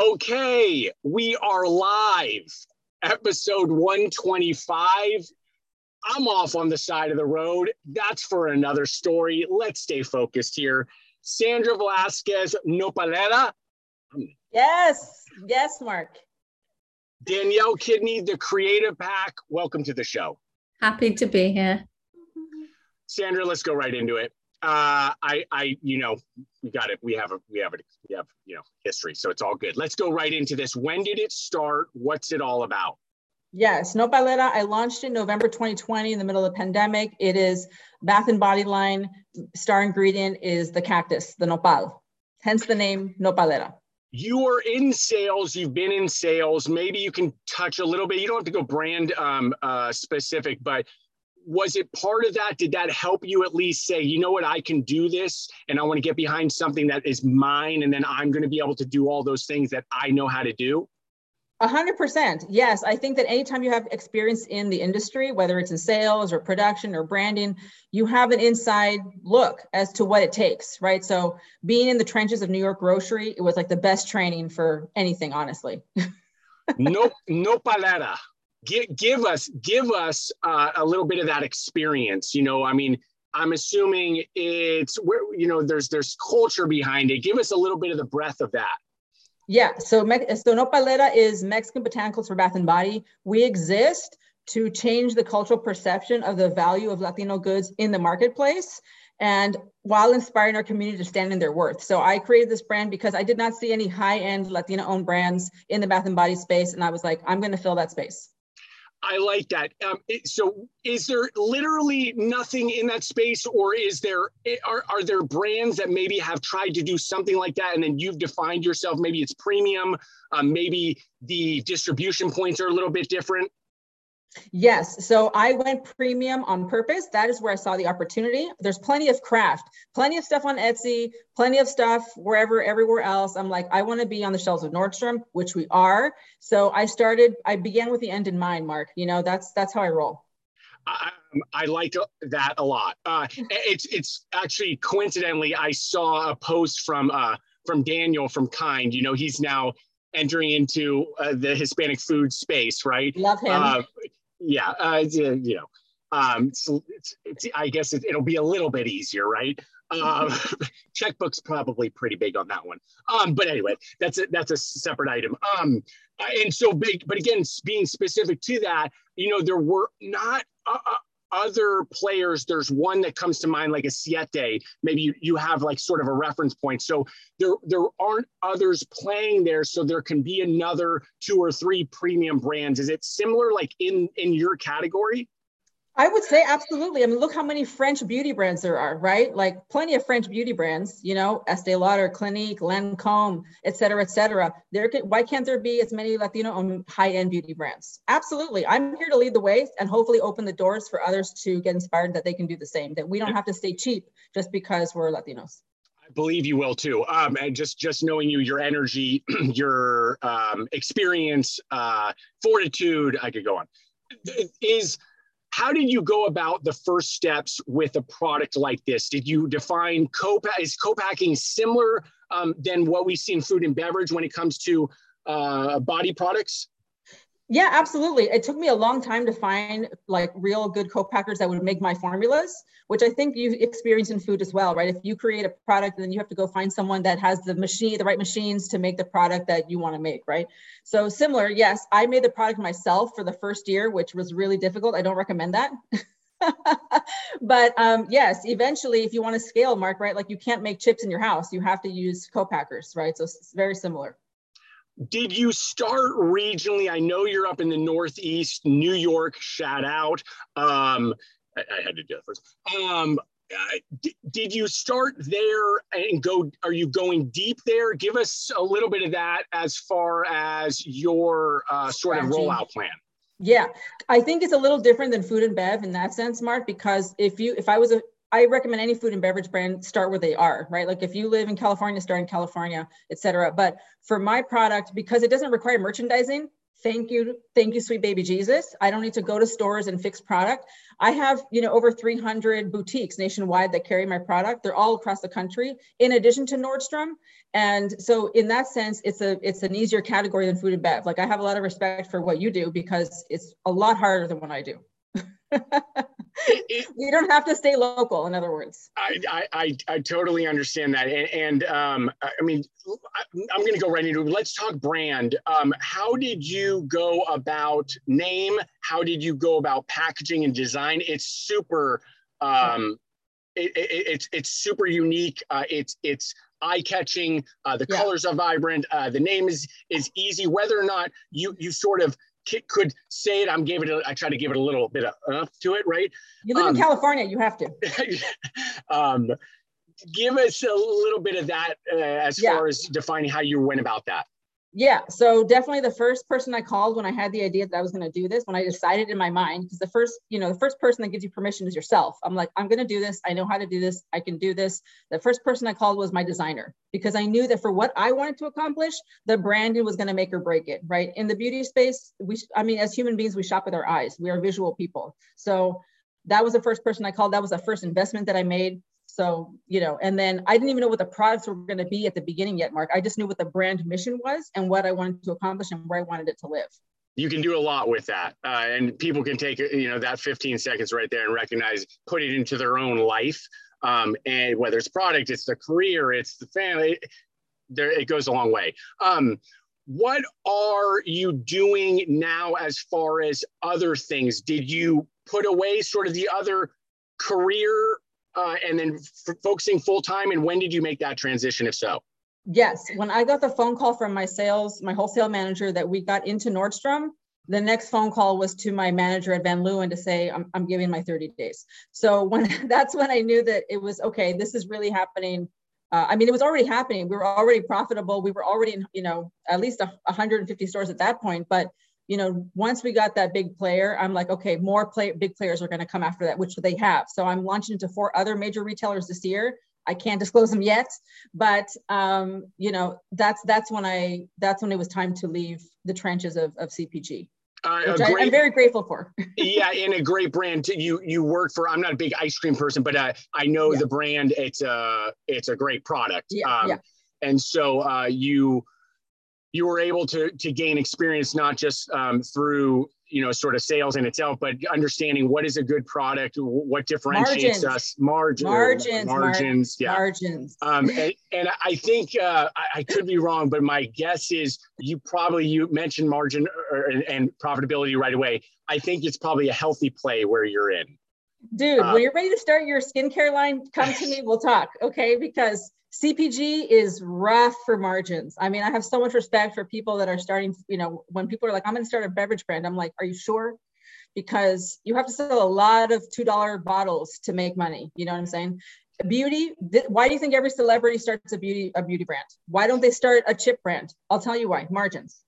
Okay, we are live. Episode 125. I'm off on the side of the road. That's for another story. Let's stay focused here. Sandra Velasquez Nopalera. Yes, yes, Mark. Danielle Kidney, the Creative Pack. Welcome to the show. Happy to be here. Sandra, let's go right into it. Uh, I, I, you know, we got it. We have a, we have it. We have, you know, history. So it's all good. Let's go right into this. When did it start? What's it all about? Yes, Nopalera. I launched in November 2020 in the middle of the pandemic. It is Bath and Body line. Star ingredient is the cactus, the nopal. Hence the name Nopalera. You are in sales. You've been in sales. Maybe you can touch a little bit. You don't have to go brand um, uh, specific, but was it part of that? Did that help you at least say, you know what, I can do this and I want to get behind something that is mine and then I'm going to be able to do all those things that I know how to do? A hundred percent. Yes. I think that anytime you have experience in the industry, whether it's in sales or production or branding, you have an inside look as to what it takes, right? So being in the trenches of New York grocery, it was like the best training for anything, honestly. no, Nopalera give, give us give us uh, a little bit of that experience you know i mean i'm assuming it's where you know there's there's culture behind it give us a little bit of the breadth of that yeah so so nopalera is mexican botanicals for bath and body we exist to change the cultural perception of the value of latino goods in the marketplace and while inspiring our community to stand in their worth. So I created this brand because I did not see any high-end Latina owned brands in the bath and body space. And I was like, I'm going to fill that space. I like that. Um, it, so, is there literally nothing in that space, or is there are are there brands that maybe have tried to do something like that, and then you've defined yourself? Maybe it's premium. Um, maybe the distribution points are a little bit different. Yes. So I went premium on purpose. That is where I saw the opportunity. There's plenty of craft, plenty of stuff on Etsy, plenty of stuff wherever, everywhere else. I'm like, I want to be on the shelves of Nordstrom, which we are. So I started, I began with the end in mind, Mark. You know, that's that's how I roll. I, I like that a lot. Uh, it's it's actually coincidentally, I saw a post from uh, from Daniel from Kind. You know, he's now entering into uh, the Hispanic food space, right? Love him. Uh, yeah, uh, you know, um, it's, it's, I guess it, will be a little bit easier, right? Um, checkbook's probably pretty big on that one. Um, but anyway, that's a, that's a separate item. Um, and so big, but again, being specific to that, you know, there were not uh, uh other players, there's one that comes to mind like a Siete. Maybe you, you have like sort of a reference point. So there, there aren't others playing there. So there can be another two or three premium brands. Is it similar like in, in your category? I would say absolutely. I mean, look how many French beauty brands there are, right? Like plenty of French beauty brands, you know, Estee Lauder, Clinique, Lancome, et cetera, et cetera. There can, why can't there be as many Latino owned high-end beauty brands? Absolutely. I'm here to lead the way and hopefully open the doors for others to get inspired that they can do the same, that we don't have to stay cheap just because we're Latinos. I believe you will too. Um, and just just knowing you, your energy, your um, experience, uh, fortitude, I could go on, is – how did you go about the first steps with a product like this? Did you define co-pack? Is co-packing similar um, than what we see in food and beverage when it comes to uh, body products? Yeah, absolutely. It took me a long time to find like real good co-packers that would make my formulas, which I think you experience in food as well, right? If you create a product, then you have to go find someone that has the machine, the right machines to make the product that you want to make, right? So similar, yes, I made the product myself for the first year, which was really difficult. I don't recommend that. but um, yes, eventually, if you want to scale, Mark, right? Like you can't make chips in your house. You have to use co-packers, right? So it's very similar did you start regionally? I know you're up in the Northeast, New York, shout out. Um, I, I had to do it first. Um, uh, d- did you start there and go? Are you going deep there? Give us a little bit of that as far as your uh, sort of rollout plan. Yeah, I think it's a little different than food and bev in that sense, Mark. Because if you, if I was a I recommend any food and beverage brand start where they are, right? Like if you live in California, start in California, et cetera. But for my product, because it doesn't require merchandising, thank you thank you sweet baby jesus. I don't need to go to stores and fix product. I have you know over 300 boutiques nationwide that carry my product. They're all across the country in addition to nordstrom. And so in that sense it's a it's an easier category than food and bev. Like i have a lot of respect for what you do because it's a lot harder than what i do you don't have to stay local in other words. I i i, totally understand that. And, and um i mean I, am going to go right into let's talk brand. Um how did you go about name? How did you go about packaging and design? It's super um it, it, it's it's super unique. Uh it's it's eye-catching. Uh, the yeah. colors are vibrant. Uh, the name is is easy. Whether or not you you sort of could say it. I'm giving it. I try to give it a little bit of uh to it, right? You live um, in California. You have to. um, give us a little bit of that uh, as yeah. far as defining how you went about that. Yeah, so definitely the first person I called when I had the idea that I was going to do this, when I decided in my mind, because the first, you know, the first person that gives you permission is yourself. I'm like, I'm going to do this. I know how to do this. I can do this. The first person I called was my designer because I knew that for what I wanted to accomplish, the branding was going to make or break it, right? In the beauty space, we, I mean, as human beings, we shop with our eyes. We are visual people. So that was the first person I called. That was the first investment that I made. So, you know, and then I didn't even know what the products were going to be at the beginning yet, Mark. I just knew what the brand mission was and what I wanted to accomplish and where I wanted it to live. You can do a lot with that. Uh, and people can take, you know, that 15 seconds right there and recognize, put it into their own life. Um, and whether it's product, it's the career, it's the family, there, it goes a long way. Um, what are you doing now as far as other things? Did you put away sort of the other career uh, and then f- focusing full time? And when did you make that transition, if so? Yes, when I got the phone call from my sales, my wholesale manager that we got into Nordstrom, the next phone call was to my manager at Van Leeuwen to say I'm, I'm giving my 30 days. So when that's when I knew that it was okay. This is really happening. Uh, I mean, it was already happening. We were already profitable. We were already in, you know, at least 150 stores at that point. But you know, once we got that big player, I'm like, okay, more play, big players are going to come after that, which they have. So I'm launching into four other major retailers this year. I can't disclose them yet, but um, you know, that's that's when I that's when it was time to leave the trenches of, of CPG. Uh, which great, I, am very grateful for. yeah, and a great brand. To, you you work for. I'm not a big ice cream person, but uh, I know yeah. the brand. It's a it's a great product. Yeah, um, yeah. And so uh, you you were able to to gain experience not just um, through you know sort of sales in itself but understanding what is a good product what differentiates margins. us. Margin, margins margins yeah. margins. Um, and, and i think uh, I, I, could be wrong but my guess is you probably you mentioned margin or, and, and, profitability right away. I think it's probably a healthy play where you're in dude uh, when you're ready to start your skincare line come to me we'll talk okay because CPG is rough for margins. I mean, I have so much respect for people that are starting, you know, when people are like, I'm going to start a beverage brand, I'm like, are you sure? Because you have to sell a lot of $2 bottles to make money. You know what I'm saying? Beauty, th- why do you think every celebrity starts a beauty a beauty brand? Why don't they start a chip brand? I'll tell you why. Margins.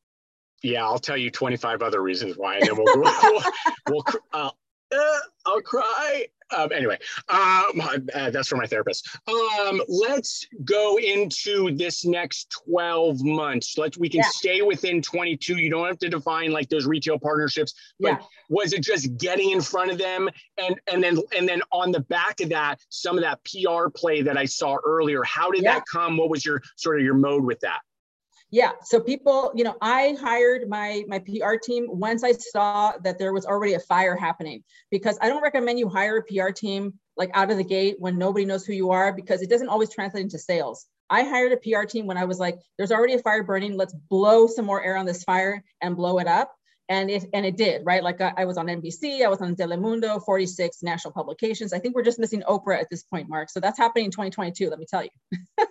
Yeah, I'll tell you 25 other reasons why, and then we'll, we'll, we'll uh, uh, I'll cry. Um, anyway, um, uh, that's for my therapist. Um, let's go into this next 12 months. Let's we can yeah. stay within 22. You don't have to define like those retail partnerships, but yeah. was it just getting in front of them and and then and then on the back of that, some of that PR play that I saw earlier? How did yeah. that come? What was your sort of your mode with that? Yeah so people you know i hired my my pr team once i saw that there was already a fire happening because i don't recommend you hire a pr team like out of the gate when nobody knows who you are because it doesn't always translate into sales. I hired a pr team when i was like there's already a fire burning. Let's blow some more air on this fire and blow it up and it and it did right? Like I, I, was on nbc i was on telemundo 46 national publications. I think we're just missing oprah at this point mark. So that's happening in 2022 let me tell you.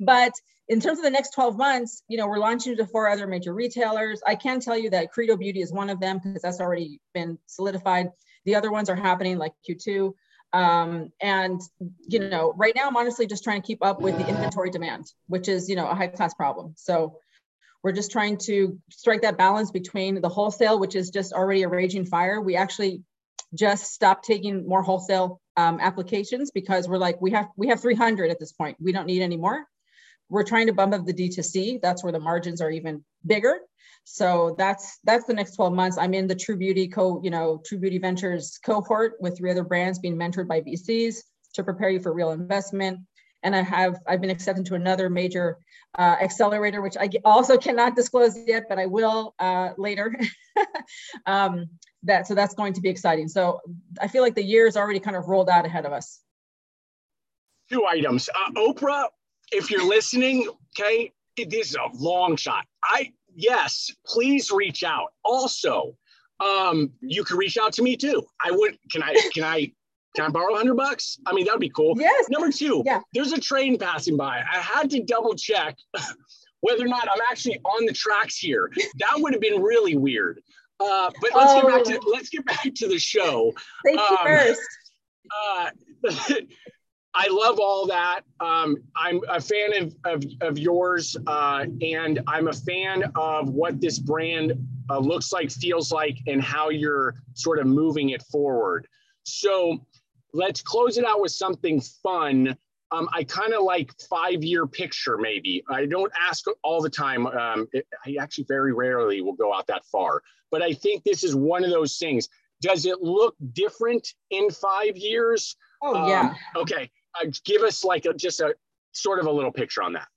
But in terms of the next 12 months you know we're launching to four other major retailers. I can tell you that credo beauty is one of them because that's already been solidified. The other ones are happening like q2 um, and you know right now i'm honestly just trying to keep up with the inventory demand which is you know a high class problem. So we're just trying to strike that balance between the wholesale, which is just already a raging fire. We actually just stopped taking more wholesale um, applications because we're like we have we have 300 at this point. We don't need any more. we're trying to bump up the D2C. That's where the margins are even bigger. So that's that's the next 12 months. I'm in the True Beauty co, you know, True Beauty Ventures cohort with three other brands being mentored by VCs to prepare you for real investment. And I have I've been accepted to another major uh, accelerator, which I also cannot disclose yet, but I will uh, later. um, that so that's going to be exciting. So I feel like the year is already kind of rolled out ahead of us. Two items, uh, Oprah. If you're listening, okay, this is a long shot. I yes, please reach out. Also, um, you can reach out to me too. I would. Can I? Can I? Can I borrow 100 bucks? I mean, that would be cool. Yes. Number two, yeah. there's a train passing by. I had to double check whether or not I'm actually on the tracks here. That would have been really weird. Uh, but let's oh. get back to oh. let's get back to the show. Safety um, first. Uh, I love all that. Um, I'm a fan of, of, of yours, uh, and I'm a fan of what this brand uh, looks like, feels like, and how you're sort of moving it forward. So let's close it out with something fun. Um, I kind of like five year picture, maybe. I don't ask all the time. Um, it, I actually very rarely will go out that far, but I think this is one of those things. Does it look different in five years? Oh, yeah. Um, okay uh, give us like a, just a sort of a little picture on that.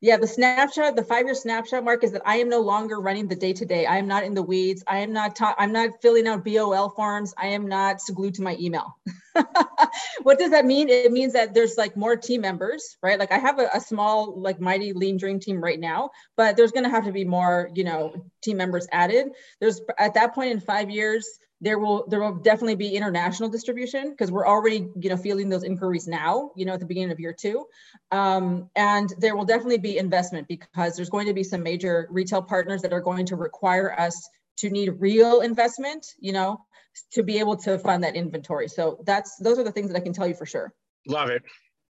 Yeah, the snapshot, the five-year snapshot mark is that I am no longer running the day-to-day. I am not in the weeds. I am not. Ta- I'm not filling out BOL forms. I am not glued to my email. what does that mean? It means that there's like more team members, right? Like I have a, a small, like mighty lean dream team right now, but there's going to have to be more, you know, team members added. There's at that point in five years, there will there will definitely be international distribution because we're already you know fielding those inquiries now you know at the beginning of year two. Um, and there will definitely be investment because there's going to be some major retail partners that are going to require us to need real investment you know to be able to fund that inventory. So that's those are the things that i can tell you for sure. Love it.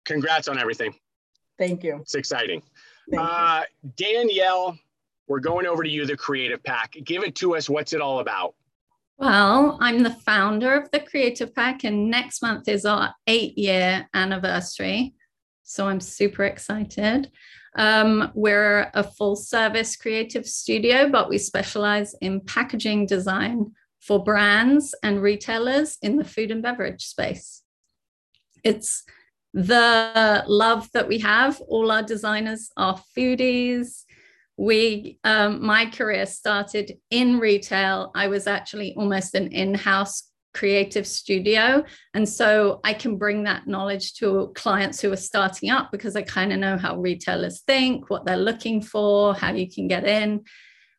Congrats on everything. Thank you. It's exciting. Uh, danielle we're going over to you the creative pack. Give it to us. What's it all about well, I'm the founder of the Creative Pack, and next month is our eight year anniversary. So I'm super excited. Um, we're a full service creative studio, but we specialize in packaging design for brands and retailers in the food and beverage space. It's the love that we have. All our designers are foodies we um, my career started in retail. I was actually almost an in-house creative studio. And so i can bring that knowledge to clients who are starting up because i kind of know how retailers think what they're looking for how you can get in.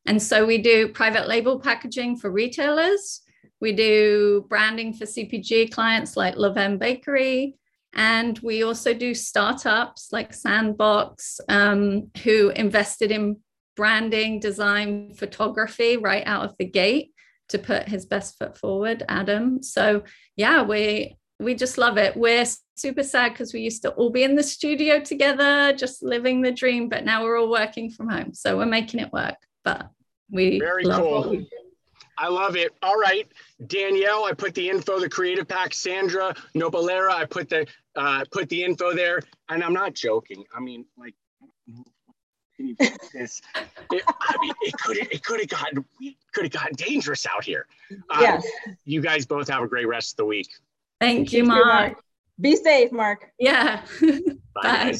And so we do private label packaging for retailers. We do branding for cpg clients like Levain bakery. And we also do startups like Sandbox, um, who invested in branding, design, photography right out of the gate to put his best foot forward, Adam. So yeah, we we just love it. We're super sad because we used to all be in the studio together, just living the dream, but now we're all working from home. So we're making it work. But we very cool. I love it. All right, Danielle, I put the info, the creative pack. Sandra Nopalera, I put the uh, put the info there, and I'm not joking. I mean, like can you this? It, I mean, it could it could have gotten we could have gotten dangerous out here. Um, yes. You guys both have a great rest of the week. Thank, Thank you, Mark. Be safe, Mark. Yeah. Bye. Bye.